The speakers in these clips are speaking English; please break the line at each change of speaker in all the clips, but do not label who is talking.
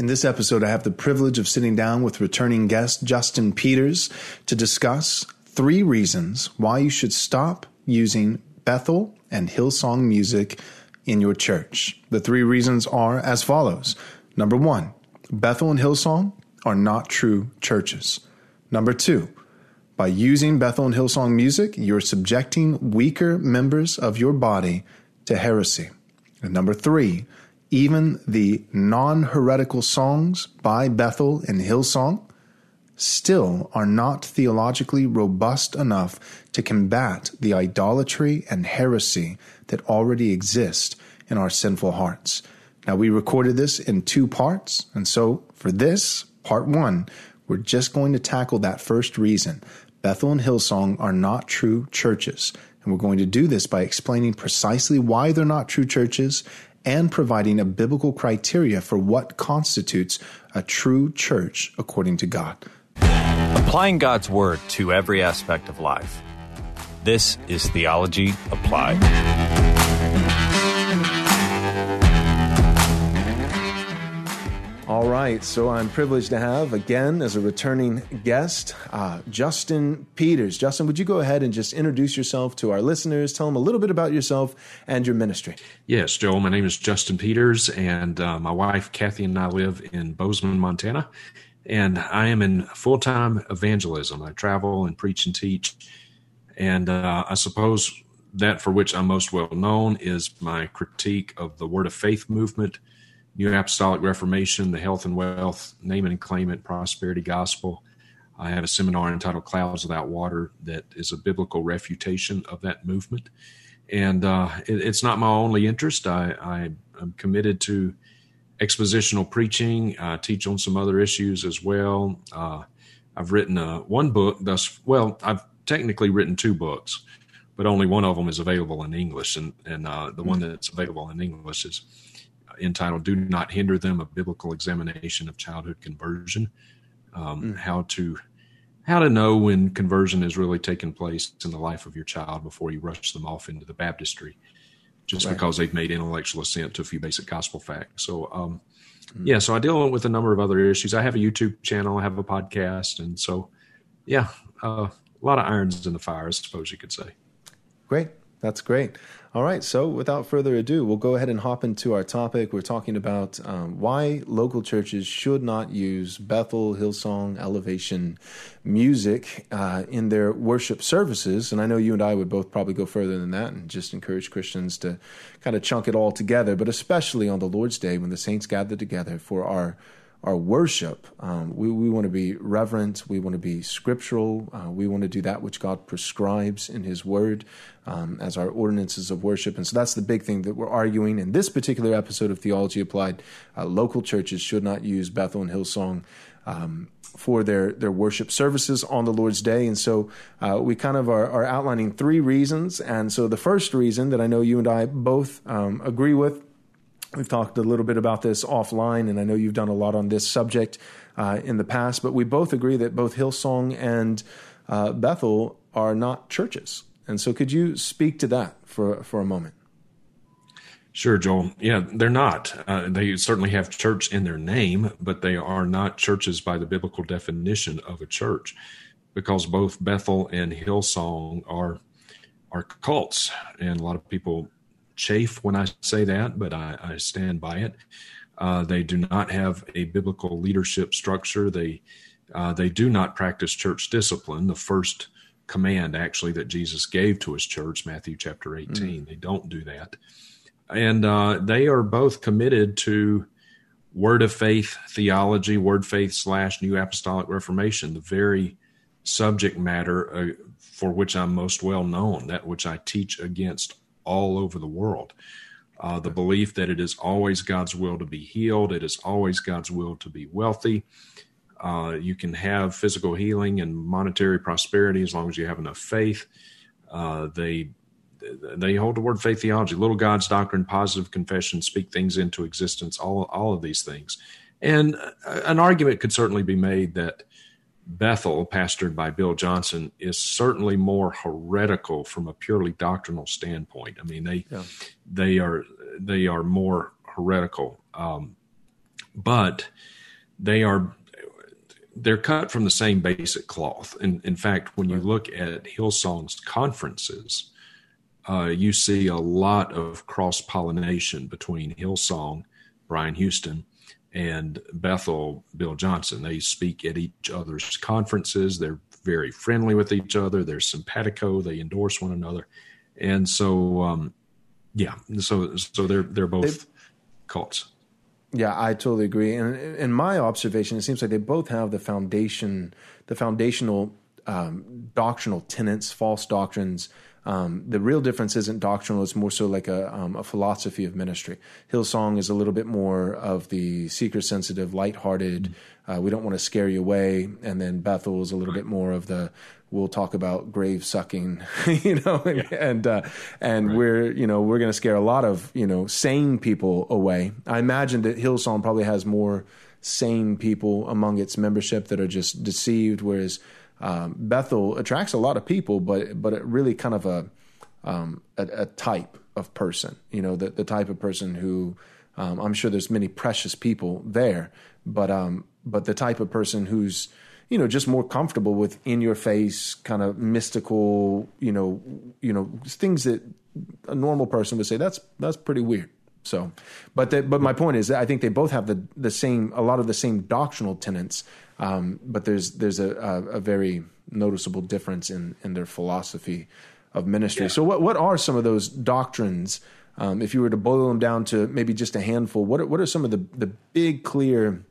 In this episode, I have the privilege of sitting down with returning guest Justin Peters to discuss three reasons why you should stop using Bethel and Hillsong music in your church. The three reasons are as follows. Number one, Bethel and Hillsong are not true churches. Number two, by using Bethel and Hillsong music, you're subjecting weaker members of your body to heresy. And number three, even the non heretical songs by Bethel and Hillsong still are not theologically robust enough to combat the idolatry and heresy that already exist in our sinful hearts. Now, we recorded this in two parts, and so for this, part one, we're just going to tackle that first reason. Bethel and Hillsong are not true churches. And we're going to do this by explaining precisely why they're not true churches and providing a biblical criteria for what constitutes a true church according to God.
Applying God's Word to every aspect of life. This is Theology Applied.
Right, so I'm privileged to have again as a returning guest, uh, Justin Peters. Justin, would you go ahead and just introduce yourself to our listeners? Tell them a little bit about yourself and your ministry.
Yes, Joel. My name is Justin Peters, and uh, my wife Kathy and I live in Bozeman, Montana. And I am in full time evangelism. I travel and preach and teach. And uh, I suppose that for which I'm most well known is my critique of the Word of Faith movement New Apostolic Reformation, the Health and Wealth, Name it and Claim It, Prosperity Gospel. I have a seminar entitled Clouds Without Water that is a biblical refutation of that movement. And uh, it, it's not my only interest. I, I, am committed to expositional preaching, I teach on some other issues as well. Uh, I've written uh, one book thus, well, I've technically written two books, but only one of them is available in English. And, and uh, the one that's available in English is entitled "Do Not Hinder Them: A Biblical Examination of Childhood Conversion." Um, mm. How to how to know when conversion is really taking place in the life of your child before you rush them off into the baptistry, just right. because they've made intellectual assent to a few basic gospel facts. So, um, mm. yeah, so I deal with a number of other issues. I have a YouTube channel, I have a podcast, and so yeah, uh, a lot of irons in the fire, I suppose you could say.
Great. That's great. All right. So, without further ado, we'll go ahead and hop into our topic. We're talking about um, why local churches should not use Bethel, Hillsong, Elevation music uh, in their worship services. And I know you and I would both probably go further than that and just encourage Christians to kind of chunk it all together, but especially on the Lord's Day when the saints gather together for our our worship. Um, we, we want to be reverent. We want to be scriptural. Uh, we want to do that which God prescribes in His Word um, as our ordinances of worship. And so that's the big thing that we're arguing in this particular episode of Theology Applied. Uh, local churches should not use Bethel and Hillsong. Um, for their, their worship services on the Lord's Day. And so uh, we kind of are, are, outlining three reasons. And so the first reason that I know you and I both um, agree with We've talked a little bit about this offline, and I know you've done a lot on this subject uh, in the past, but we both agree that both Hillsong and uh, Bethel are not churches. And so, could you speak to that for, for a moment?
Sure, Joel. Yeah, they're not. Uh, they certainly have church in their name, but they are not churches by the biblical definition of a church, because both Bethel and Hillsong are are cults, and a lot of people chafe when I say that, but I, I stand by it. Uh, they do not have a biblical leadership structure. They uh, they do not practice church discipline. The first command, actually, that Jesus gave to his church, Matthew chapter eighteen. Mm. They don't do that, and uh, they are both committed to word of faith theology, word faith slash New Apostolic Reformation, the very subject matter uh, for which I'm most well known, that which I teach against all over the world. Uh, the belief that it is always God's will to be healed, it is always God's will to be wealthy. Uh, you can have physical healing and monetary prosperity as long as you have enough faith. Uh, they they hold the word faith theology, little God's doctrine, positive confession, speak things into existence, all all of these things. And uh, an argument could certainly be made that Bethel, pastored by Bill Johnson, is certainly more heretical from a purely doctrinal standpoint. I mean, they yeah. they are they are more heretical. Um, but they are they're cut from the same basic cloth. And in fact, when you look at Hillsong's conferences, uh, you see a lot of cross pollination between Hillsong, Brian Houston, and Bethel, Bill Johnson. They speak at each other's conferences. They're very friendly with each other. They're simpatico. They endorse one another, and so um, yeah, so so they're they're both cults.
Yeah, I totally agree. And in my observation, it seems like they both have the foundation, the foundational um, doctrinal tenets, false doctrines. Um, the real difference isn't doctrinal; it's more so like a, um, a philosophy of ministry. Hillsong is a little bit more of the seeker-sensitive, lighthearted. Uh, we don't want to scare you away, and then Bethel is a little bit more of the we'll talk about grave sucking, you know, and yeah. and, uh, and right. we're you know we're going to scare a lot of you know sane people away. I imagine that Hillsong probably has more sane people among its membership that are just deceived, whereas um, Bethel attracts a lot of people, but but it really kind of a, um, a, a type of person, you know, the the type of person who um, I'm sure there's many precious people there, but um, but the type of person who's you know just more comfortable with in your face kind of mystical you know you know things that a normal person would say that's that's pretty weird. So but the, but my point is that I think they both have the the same a lot of the same doctrinal tenets um, but there's there's a, a, a, very noticeable difference in in their philosophy of ministry yeah. so what what are some of those doctrines um, if you were to boil them down to maybe just a handful what are, what are some of the the big clear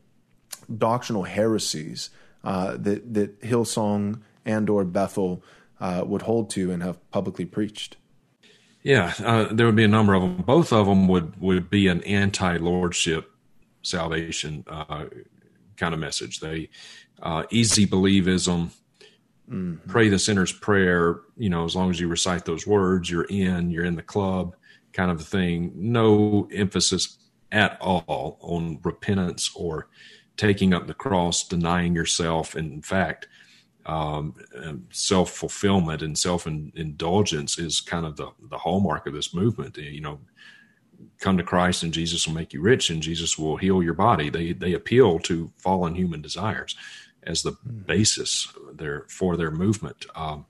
doctrinal heresies uh, that that Hillsong and or Bethel uh, would hold to and have publicly preached?
Yeah, uh, there would be a number of them. Both of them would would be an anti lordship salvation uh, kind of message. They uh, easy believism. Mm-hmm. Pray the sinner's prayer. You know, as long as you recite those words, you're in. You're in the club, kind of thing. No emphasis at all on repentance or taking up the cross, denying yourself, and in fact, um, self fulfillment and self indulgence is kind of the, the hallmark of this movement. You know, come to Christ and Jesus will make you rich and Jesus will heal your body. They they appeal to fallen human desires as the hmm. basis there for their movement. Um,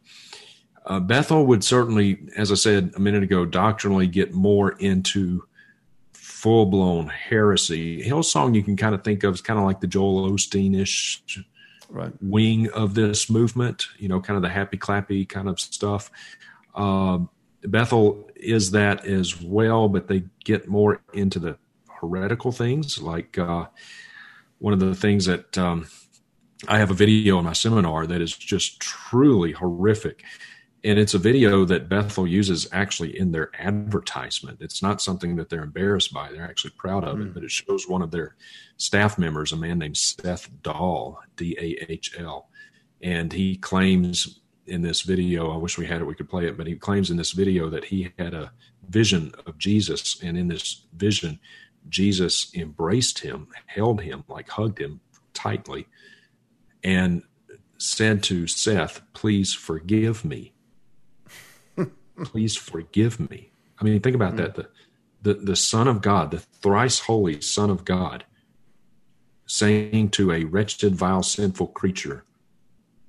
uh, Bethel would certainly, as I said a minute ago, doctrinally get more into full blown heresy. Hillsong you can kind of think of as kind of like the Joel Osteen ish right. wing of this movement, you know, kind of the happy clappy kind of stuff. Uh, Bethel is that as well, but they get more into the heretical things. Like uh, one of the things that um, I have a video in my seminar that is just truly horrific and it's a video that Bethel uses actually in their advertisement. It's not something that they're embarrassed by; they're actually proud of mm. it. Hmm. But it shows one of their staff members, a man named Seth Dahl, D A H L, and he claims in this video. I wish we had it; we could play it. But he claims in this video that he had a vision of Jesus, and in this vision, Jesus embraced him, held him, like hugged him tightly, and said to Seth, "Please forgive me." please forgive me. I mean, think about mm. that. The, the, the Son of God, the thrice holy Son of God, saying to a wretched, vile, sinful creature,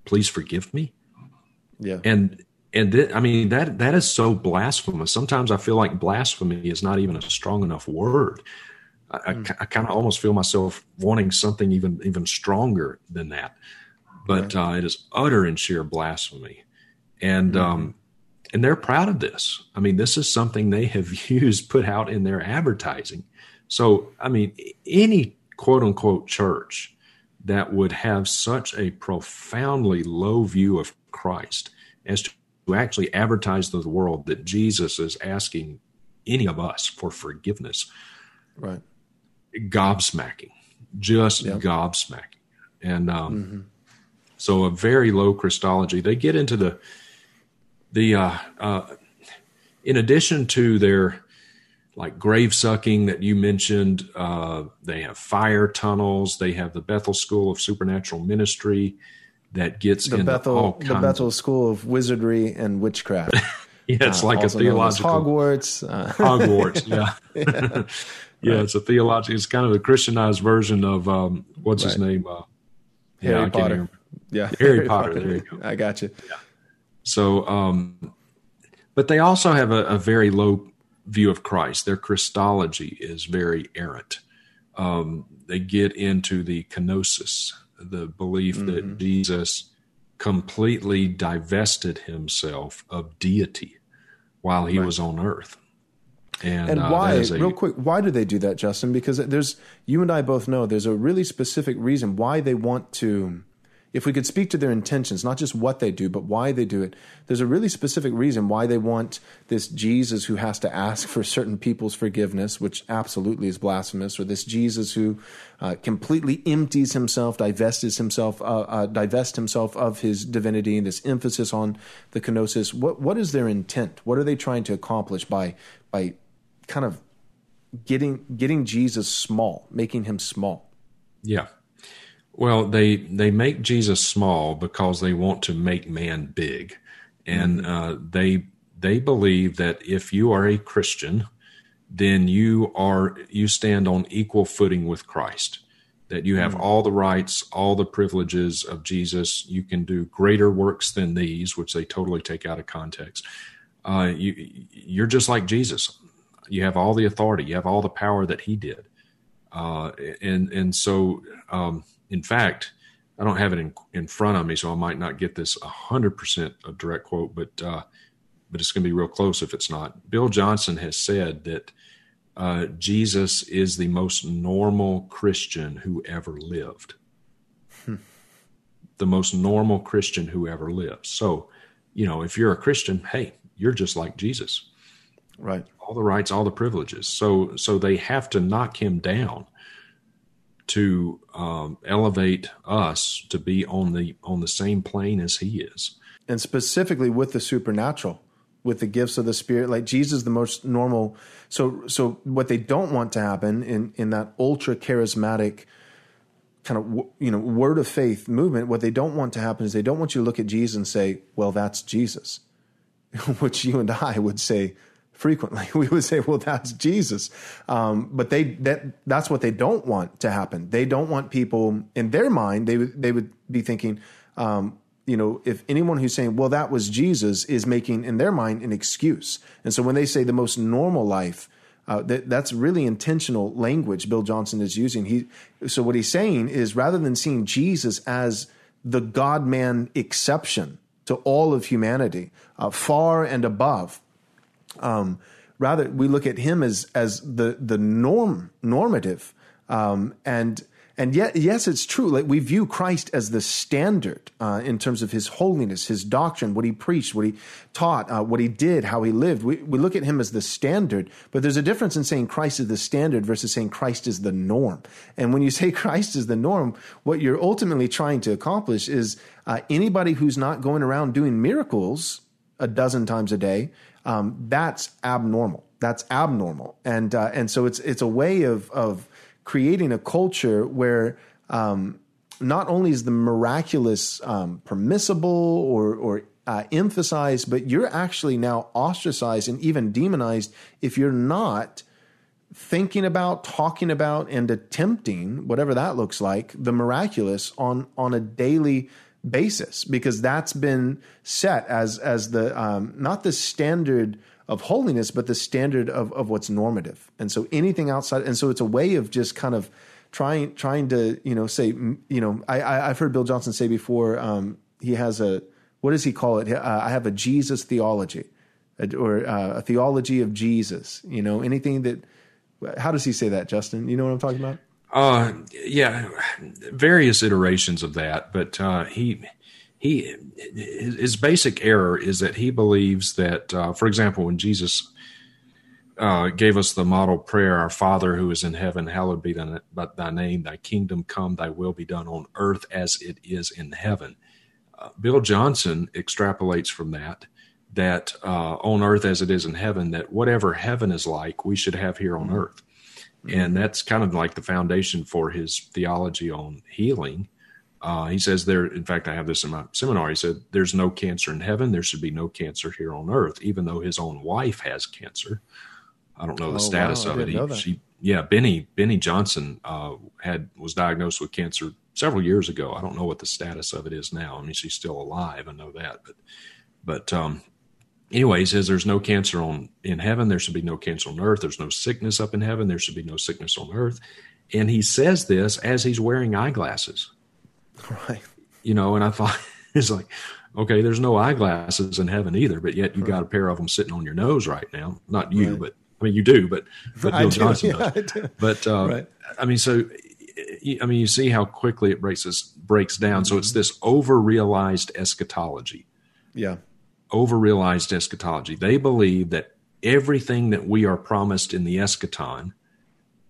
please forgive me.
Yeah.
And, and th- I mean, that, that is so blasphemous. Sometimes I feel like blasphemy is not even a strong enough word. I, mm. I, I kind of almost feel myself wanting something even, even stronger than that. But uh, it is utter and sheer blasphemy. And, mm. um, and they're proud of this. I mean, this is something they have used, put out in their advertising. So, I mean, any quote unquote church that would have such a profoundly low view of Christ as to actually advertise to the world that Jesus is asking any of us for forgiveness.
Right.
Gobsmacking, just yep. gobsmacking. And um, mm-hmm. so a very low Christology. They get into the the uh, uh, in addition to their like grave sucking that you mentioned, uh, they have fire tunnels. They have the Bethel School of Supernatural Ministry that gets
the Bethel the Bethel School of Wizardry and Witchcraft.
yeah, it's uh, like a theological
Hogwarts.
Uh, Hogwarts, yeah. yeah. yeah, it's a theology. It's kind of a Christianized version of um, what's right. his name? Uh,
Harry yeah, Potter.
Yeah, Harry, Harry Potter. Potter. There you go.
I got you.
Yeah. So, um, but they also have a, a, very low view of Christ. Their Christology is very errant. Um, they get into the kenosis, the belief mm-hmm. that Jesus completely divested himself of deity while he right. was on earth.
And, and uh, why, a, real quick, why do they do that, Justin? Because there's, you and I both know there's a really specific reason why they want to if we could speak to their intentions, not just what they do, but why they do it, there's a really specific reason why they want this Jesus who has to ask for certain people's forgiveness, which absolutely is blasphemous, or this Jesus who uh, completely empties himself, divests himself, uh, uh, divest himself of his divinity, and this emphasis on the kenosis. What what is their intent? What are they trying to accomplish by by kind of getting getting Jesus small, making him small?
Yeah. Well, they they make Jesus small because they want to make man big, and mm-hmm. uh, they they believe that if you are a Christian, then you are you stand on equal footing with Christ. That you have mm-hmm. all the rights, all the privileges of Jesus. You can do greater works than these, which they totally take out of context. Uh, you you're just like Jesus. You have all the authority. You have all the power that He did, uh, and and so. Um, in fact, I don't have it in, in front of me, so I might not get this 100% a direct quote, but, uh, but it's going to be real close if it's not. Bill Johnson has said that uh, Jesus is the most normal Christian who ever lived. Hmm. The most normal Christian who ever lived. So, you know, if you're a Christian, hey, you're just like Jesus.
Right.
All the rights, all the privileges. So, so they have to knock him down to um, elevate us to be on the on the same plane as he is.
And specifically with the supernatural with the gifts of the spirit like jesus the most normal. So so what they don't want to happen in in that ultra charismatic kind of you know word of faith movement what they don't want to happen is they don't want you to look at jesus and say well that's jesus which you and i would say frequently. We would say, "Well, that's Jesus," um, but they that that's what they don't want to happen. They don't want people in their mind. They would they would be thinking, um, you know, if anyone who's saying, "Well, that was Jesus," is making in their mind an excuse. And so when they say the most normal life. Uh, that, that's really intentional language Bill Johnson is using. He so what he's saying is rather than seeing Jesus as the God man exception to all of humanity, uh, far and above um, rather, we look at him as as the the norm normative, um, and and yet yes, it's true. Like we view Christ as the standard uh, in terms of his holiness, his doctrine, what he preached, what he taught, uh, what he did, how he lived. We we look at him as the standard, but there's a difference in saying Christ is the standard versus saying Christ is the norm. And when you say Christ is the norm, what you're ultimately trying to accomplish is uh, anybody who's not going around doing miracles a dozen times a day um, that's abnormal. That's abnormal, and uh, and so it's it's a way of of creating a culture where um, not only is the miraculous um, permissible or or uh, emphasized, but you're actually now ostracized and even demonized if you're not thinking about, talking about, and attempting whatever that looks like the miraculous on on a daily basis because that's been set as as the um, not the standard of holiness but the standard of of what's normative. And so anything outside and so it's a way of just kind of trying trying to you know say you know I, I have heard Bill Johnson say before um, he has a what does he call it? Uh, I have a Jesus theology or uh, a theology of Jesus you know anything that how does he say that Justin? You know what I'm talking about
uh, yeah, various iterations of that, but uh, he he his basic error is that he believes that, uh, for example, when Jesus uh, gave us the model prayer, "Our Father who is in heaven, hallowed be thy, thy name. Thy kingdom come. Thy will be done on earth as it is in heaven." Uh, Bill Johnson extrapolates from that that uh, on earth as it is in heaven, that whatever heaven is like, we should have here on mm-hmm. earth and that's kind of like the foundation for his theology on healing. Uh, he says there, in fact, I have this in my seminar. He said, There's no cancer in heaven. There should be no cancer here on earth, even though his own wife has cancer. I don't know the oh, status wow. of it. He, she, yeah, Beni Beni Johnson uh, had was diagnosed with cancer several years ago. I don't know what the status of it is now. I mean, she's still alive. I know that, but but um, anyway, he says there's no cancer on in heaven. There should be no cancer on earth. There's no sickness up in heaven. There should be no sickness on earth. And he says this as he's wearing eyeglasses.
Right.
You know, and I thought it's like, okay, there's no eyeglasses in heaven either, but yet you right. got a pair of them sitting on your nose right now. Not you, right. but I mean, you do, but but Bill Johnson yeah, does. But uh, right. I mean, so I mean, you see how quickly it breaks breaks down. Mm-hmm. So it's this over realized eschatology.
Yeah,
over realized eschatology. They believe that everything that we are promised in the eschaton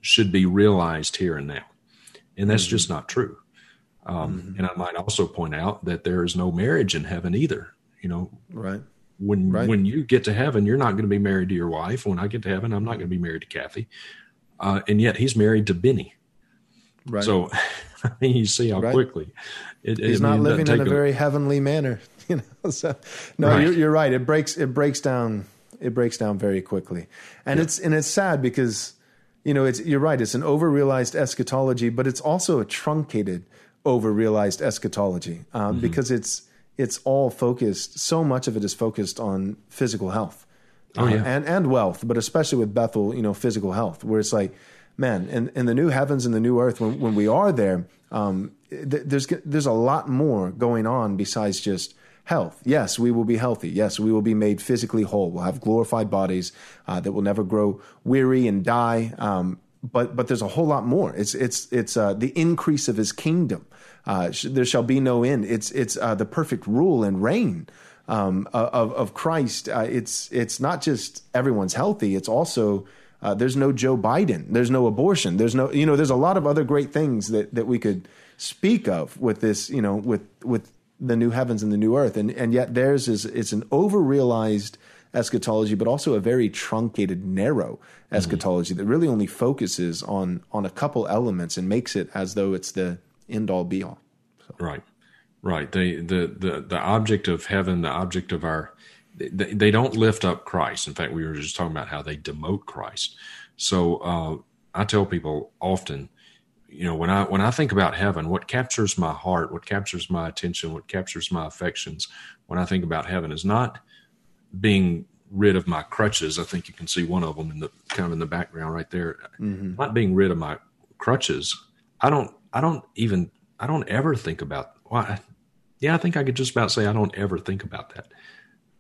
should be realized here and now, and that's mm-hmm. just not true. Um, mm-hmm. And I might also point out that there is no marriage in heaven either. You know,
right
when right. when you get to heaven, you're not going to be married to your wife. When I get to heaven, I'm not going to be married to Kathy. Uh, and yet he's married to Beni. Right. So I mean, you see how right. quickly
it, he's not mean, living in a, a, very heavenly manner. You know, so no, right. You're, you're, right. It breaks it breaks down it breaks down very quickly, and yeah. it's and it's sad because you know it's you're right. It's an overrealized eschatology, but it's also a truncated overrealized eschatology um, mm-hmm. because it's it's all focused. So much of it is focused on physical health,
oh, yeah.
uh, and and wealth, but especially with Bethel, you know, physical health, where it's like, man, in, in the new heavens and the new earth, when when we are there, um, th- there's there's a lot more going on besides just health. Yes, we will be healthy. Yes, we will be made physically whole. We'll have glorified bodies uh, that will never grow weary and die. Um, but but there's a whole lot more. It's it's it's uh, the increase of His kingdom. Uh, sh- there shall be no end. It's it's uh, the perfect rule and reign um, of of Christ. Uh, it's it's not just everyone's healthy. It's also uh, there's no Joe Biden. There's no abortion. There's no you know. There's a lot of other great things that that we could speak of with this. You know, with with the new heavens and the new earth, and and yet theirs is it's an overrealized eschatology, but also a very truncated, narrow mm-hmm. eschatology mm-hmm. that really only focuses on on a couple elements and makes it as though it's the end all be all.
So. Right, right. They, the the the object of heaven, the object of our, they, they, don't lift up Christ. In fact, we were just talking about how they demote Christ. So uh, I tell people often, you know, when I when I think about heaven, what captures my heart, what captures my attention, what captures my affections when I think about heaven is not being rid of my crutches. I think you can see one of them in the kind of in the background right there. Mm-hmm. Not being rid of my crutches. I don't I don't even I don't ever think about why. Yeah, I think I could just about say I don't ever think about that.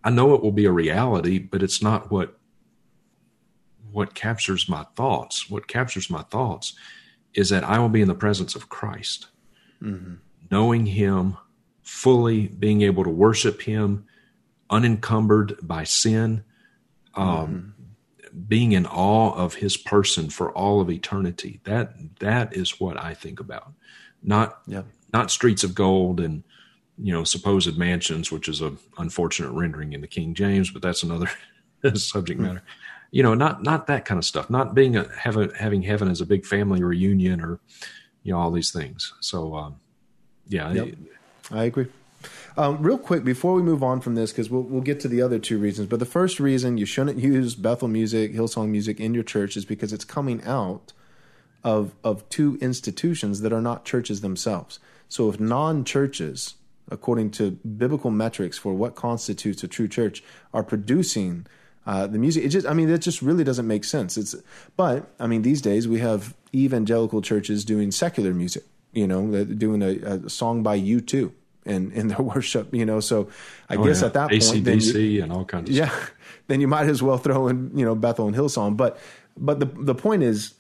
I know it will be a reality, but it's not what what captures my thoughts. What captures my thoughts is that I will be in the presence of Christ, mm-hmm. knowing Him fully, being able to worship Him, unencumbered by sin, um, mm-hmm. being in awe of His person for all of eternity. That that is what I think about, not yeah. not streets of gold and you know supposed mansions, which is a unfortunate rendering in the King James, but that's another subject hmm. matter. Mm-hmm. You know, not not that kind of stuff. Not being a having having heaven as a big family reunion or you know all these things. So um, yeah,
yep. I agree. Um, real quick before we move on from this, because we'll we'll get to the other two reasons. But the first reason you shouldn't use Bethel music, Hillsong music in your church is because it's coming out of of two institutions that are not churches themselves. So if non-churches, according to biblical metrics for what constitutes a true church, are producing uh, the music, it just I mean that just really doesn't make sense. It's but I mean these days we have evangelical churches doing secular music. You know, doing a, a song by U2 in in their worship. You know, so I oh, guess yeah. at that point,
then you, and all kinds of
yeah,
stuff.
then you might as well throw in you know Bethel and Hillsong. But but the the point is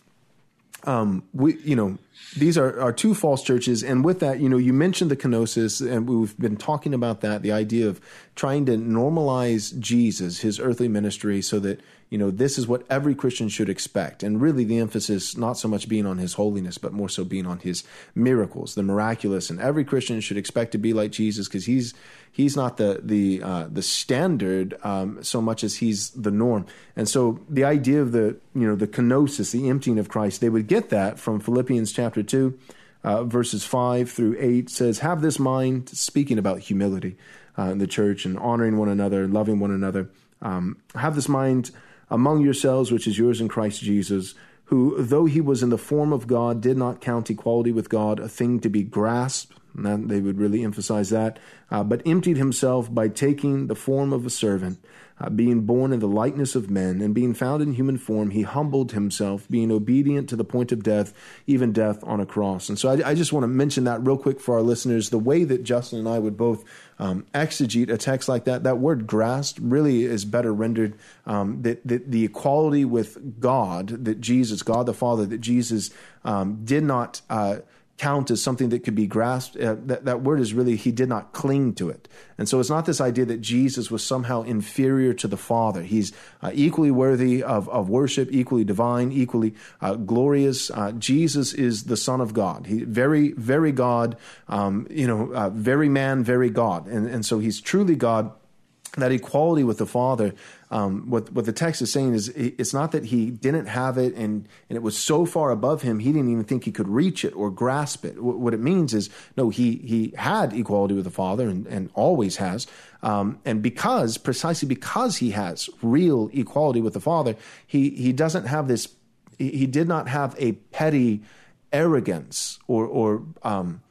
um, we, you know, these are, are two false churches. And with that, you know, you mentioned the kenosis, and we've been talking about that the idea of trying to normalize Jesus, his earthly ministry, so that you know, this is what every Christian should expect. And really, the emphasis not so much being on his holiness, but more so being on his miracles, the miraculous. And every Christian should expect to be like Jesus because he's he's not the the uh, the standard um, so much as he's the norm. And so, the idea of the you know the kenosis, the emptying of Christ, they would get that from Philippians chapter two. Uh, verses 5 through 8 says, Have this mind, speaking about humility uh, in the church and honoring one another, loving one another. Um, have this mind among yourselves, which is yours in Christ Jesus, who, though he was in the form of God, did not count equality with God a thing to be grasped. And they would really emphasize that, uh, but emptied himself by taking the form of a servant uh, being born in the likeness of men, and being found in human form, he humbled himself, being obedient to the point of death, even death on a cross. And so I, I just want to mention that real quick for our listeners. The way that Justin and I would both um, exegete a text like that, that word grasped really is better rendered um, that, that the equality with God, that Jesus, God the Father, that Jesus um, did not. Uh, count as something that could be grasped. Uh, that, that word is really, he did not cling to it. And so it's not this idea that Jesus was somehow inferior to the Father. He's uh, equally worthy of, of worship, equally divine, equally uh, glorious. Uh, Jesus is the Son of God. He very, very God, um, you know, uh, very man, very God. And, and so he's truly God that equality with the Father, um, what what the text is saying is it's not that he didn't have it and and it was so far above him he didn't even think he could reach it or grasp it. What it means is no, he he had equality with the Father and, and always has, um, and because precisely because he has real equality with the Father, he he doesn't have this. He, he did not have a petty arrogance or or um,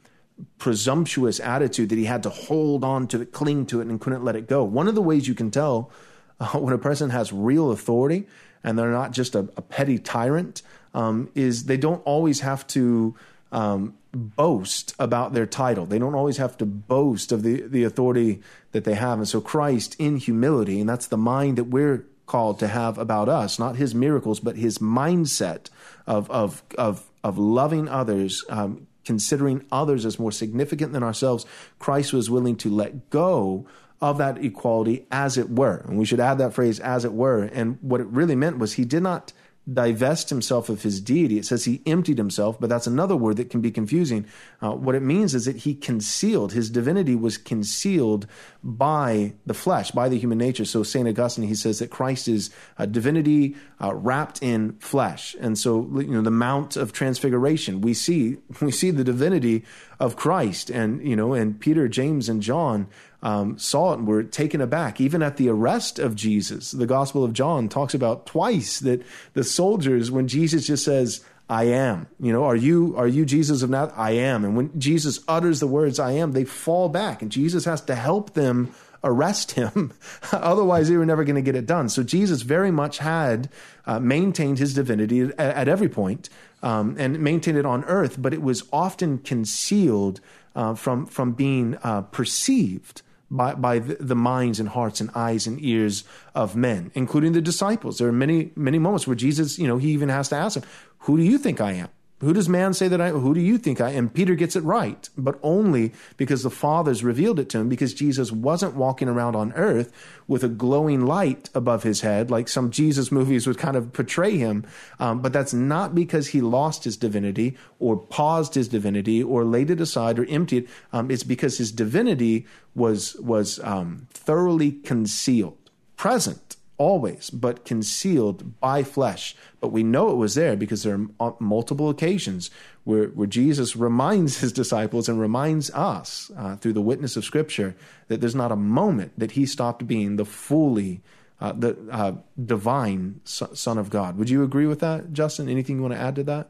presumptuous attitude that he had to hold on to it, cling to it, and couldn't let it go. One of the ways you can tell uh, when a person has real authority and they're not just a, a petty tyrant um, is they don't always have to um, boast about their title. They don't always have to boast of the, the authority that they have. And so Christ, in humility, and that's the mind that we're called to have about us, not his miracles, but his mindset of, of, of, of loving others, um, considering others as more significant than ourselves, Christ was willing to let go of that equality as it were. And we should add that phrase as it were. And what it really meant was he did not divest himself of his deity. It says he emptied himself, but that's another word that can be confusing. Uh, what it means is that he concealed, his divinity was concealed by the flesh, by the human nature. So St. Augustine, he says that Christ is a divinity uh, wrapped in flesh. And so, you know, the Mount of Transfiguration, we see, we see the divinity of Christ. And, you know, and Peter, James, and John um, saw it and were taken aback. Even at the arrest of Jesus, the Gospel of John talks about twice that the soldiers, when Jesus just says, I am. You know, are you are you Jesus of Nazareth? I am. And when Jesus utters the words I am, they fall back and Jesus has to help them arrest him. Otherwise, they were never going to get it done. So Jesus very much had uh, maintained his divinity at, at every point, um, and maintained it on earth, but it was often concealed uh, from from being uh, perceived by, by the minds and hearts and eyes and ears of men, including the disciples. There are many, many moments where Jesus, you know, he even has to ask them, Who do you think I am? Who does man say that I Who do you think I am? Peter gets it right, but only because the Father's revealed it to him, because Jesus wasn't walking around on earth with a glowing light above his head, like some Jesus movies would kind of portray him. Um, but that's not because he lost his divinity or paused his divinity or laid it aside or emptied. Um, it's because his divinity was, was um, thoroughly concealed, present always, but concealed by flesh. But we know it was there because there are multiple occasions where, where Jesus reminds his disciples and reminds us uh, through the witness of Scripture that there's not a moment that he stopped being the fully uh, the uh, divine Son of God. Would you agree with that, Justin? Anything you want to add to that?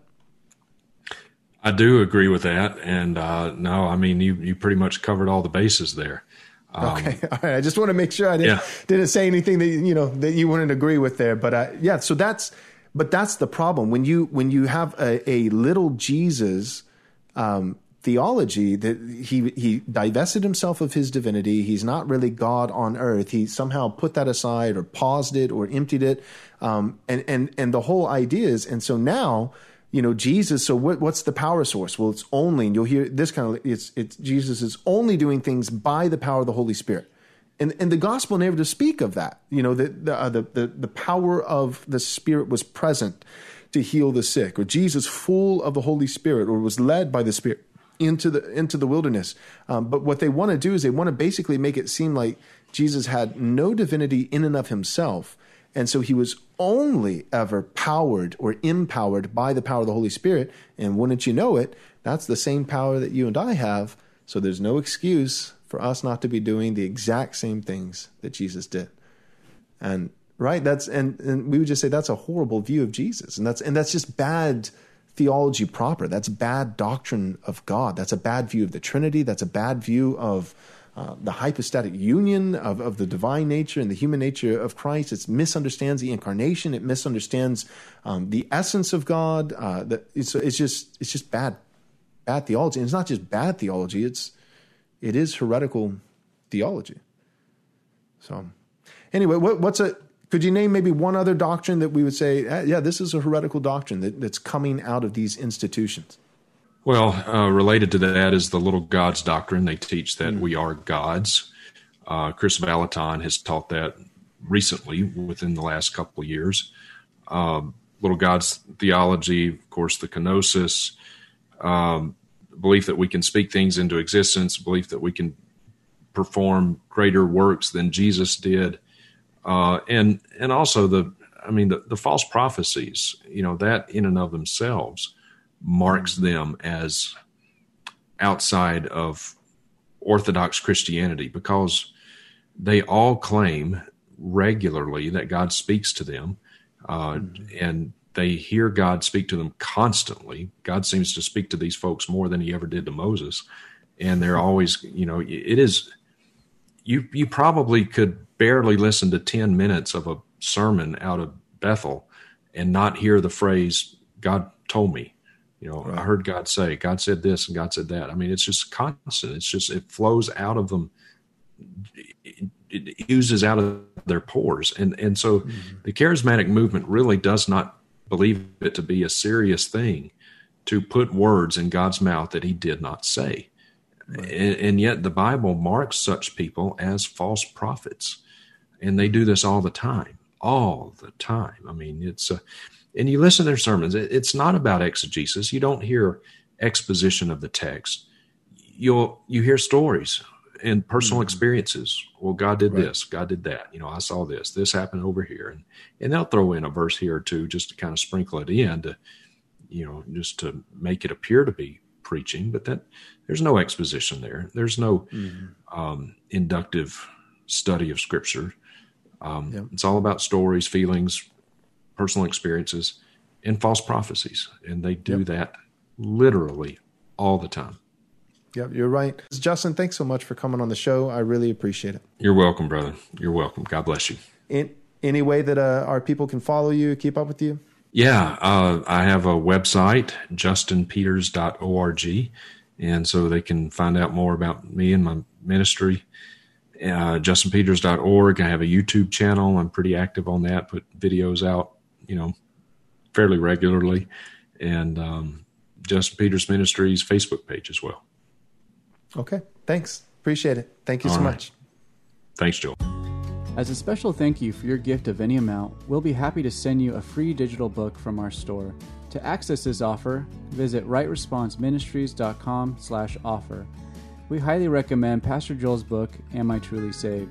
I do agree with that, and uh, no, I mean you you pretty much covered all the bases there.
Um, okay, all right. I just want to make sure I didn't yeah. didn't say anything that you know that you wouldn't agree with there. But uh, yeah, so that's but that's the problem when you when you have a, a little Jesus um, theology that he he divested himself of his divinity. He's not really God on earth. He somehow put that aside or paused it or emptied it. Um, and and and the whole idea is and so now you know jesus so what, what's the power source? Well it's only and you'll hear this kind of it's it's jesus is only doing things by the power of the holy spirit. And and the gospel never to speak of that you know the the, uh, the the the power of the spirit was present to heal the sick or jesus full of the holy spirit or was led by the spirit into the into the wilderness. Um, but what they want to do is they want to basically make it seem like jesus had no divinity in and of himself and so he was only ever powered or empowered by the power of the Holy Spirit. And wouldn't you know it, that's the same power that you and I have. So there's no excuse for us not to be doing the exact same things that Jesus did. And right? That's and and we would just say that's a horrible view of Jesus, and that's and that's just bad theology proper. That's bad doctrine of God. That's a bad view of the Trinity. That's a bad view of uh, the hypostatic union of, of the divine nature and the human nature of Christ. It misunderstands the incarnation. It misunderstands um, the essence of God. Uh, that it's, it's just it's just bad bad theology. And it's not just bad theology. It's it is heretical theology. So anyway, what, what's a could you name maybe one other doctrine that we would say, uh, yeah, this is a heretical doctrine that, that's coming out of these institutions?
Well, uh, related to that is the little gods doctrine. They teach that mm. we are gods. Uh, Kris Vallotton has taught that recently within the last couple of years. Um, little gods theology, of course, the kenosis, um, belief that we can speak things into existence, belief that we can perform greater works than Jesus did, uh, and and also the I mean the, the false prophecies. You know that in and of themselves marks them as outside of Orthodox Christianity because they all claim regularly that God speaks to them, uh, mm-hmm. and they hear God speak to them constantly. God seems to speak to these folks more than He ever did to Moses, and they're always, you know, it is. You you probably could barely listen to ten minutes of a sermon out of Bethel and not hear the phrase "God told me." You know, right. I heard God say, God said this and God said that. I mean, it's just constant. It's just, it flows out of them. It, it oozes out of their pores. And, and so mm-hmm. the charismatic movement really does not believe it to be a serious thing to put words in God's mouth that he did not say. Right. And, and yet the Bible marks such people as false prophets. And they do this all the time, all the time. I mean, it's a, and you listen to their sermons, it's not about exegesis. You don't hear exposition of the text. You'll you hear stories and personal mm-hmm. experiences. Well, God did right. this, God did that. You know, I saw this, this happened over here, and and they'll throw in a verse here or two just to kind of sprinkle it in to, you know, just to make it appear to be preaching. But that there's no exposition there. There's no mm-hmm. um, inductive study of Scripture. Um, yep. It's all about stories, feelings, personal experiences, and false prophecies. And they do yep. that literally all the time.
Yep, you're right. Justin, thanks so much for coming on the show. I really appreciate it.
You're welcome, brother. You're welcome. God bless you.
In any way that uh, our people can follow you, keep up with you?
Yeah, uh, I have a website, justinpeters.org. And so they can find out more about me and my ministry. Uh, justinpeters.org. I have a YouTube channel. I'm pretty active on that, put videos out you know, fairly regularly, and um, Justin Peters Ministries Facebook page as well.
Okay, thanks. Appreciate it. Thank you All so right. much.
Thanks, Joel.
As a special thank you for your gift of any amount, we'll be happy to send you a free digital book from our store. To access this offer, visit rightresponseministries.com/offer. We highly recommend Pastor Joel's book, Am I Truly Saved?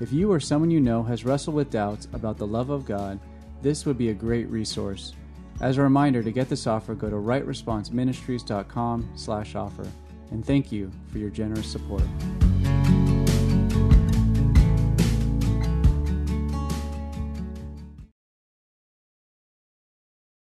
If you or someone you know has wrestled with doubts about the love of God this would be a great resource. As a reminder, to get this offer, go to rightresponseministries.com slash offer. And thank you for your generous support.